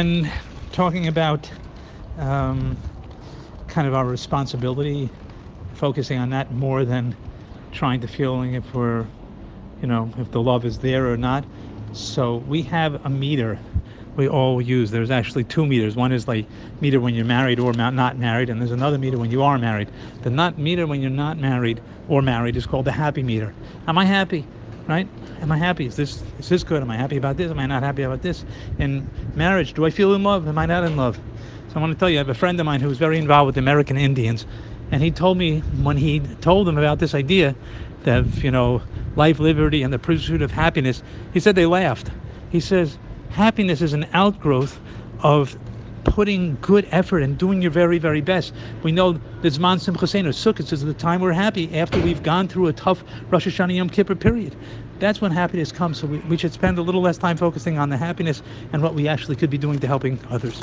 and talking about um, kind of our responsibility, focusing on that more than trying to feeling if we're, you know, if the love is there or not. So we have a meter we all use. There's actually two meters. One is like meter when you're married or not married, and there's another meter when you are married. The not meter when you're not married or married is called the happy meter. Am I happy? Right? Am I happy? Is this is this good? Am I happy about this? Am I not happy about this? In marriage, do I feel in love? Am I not in love? So I want to tell you, I have a friend of mine who's very involved with American Indians, and he told me when he told them about this idea that you know life, liberty, and the pursuit of happiness, he said they laughed. He says happiness is an outgrowth of putting good effort and doing your very, very best. We know the Zman Simchasenu, Sukkot is the time we're happy after we've gone through a tough Rosh Hashanah Yom Kippur period. That's when happiness comes. So we, we should spend a little less time focusing on the happiness and what we actually could be doing to helping others.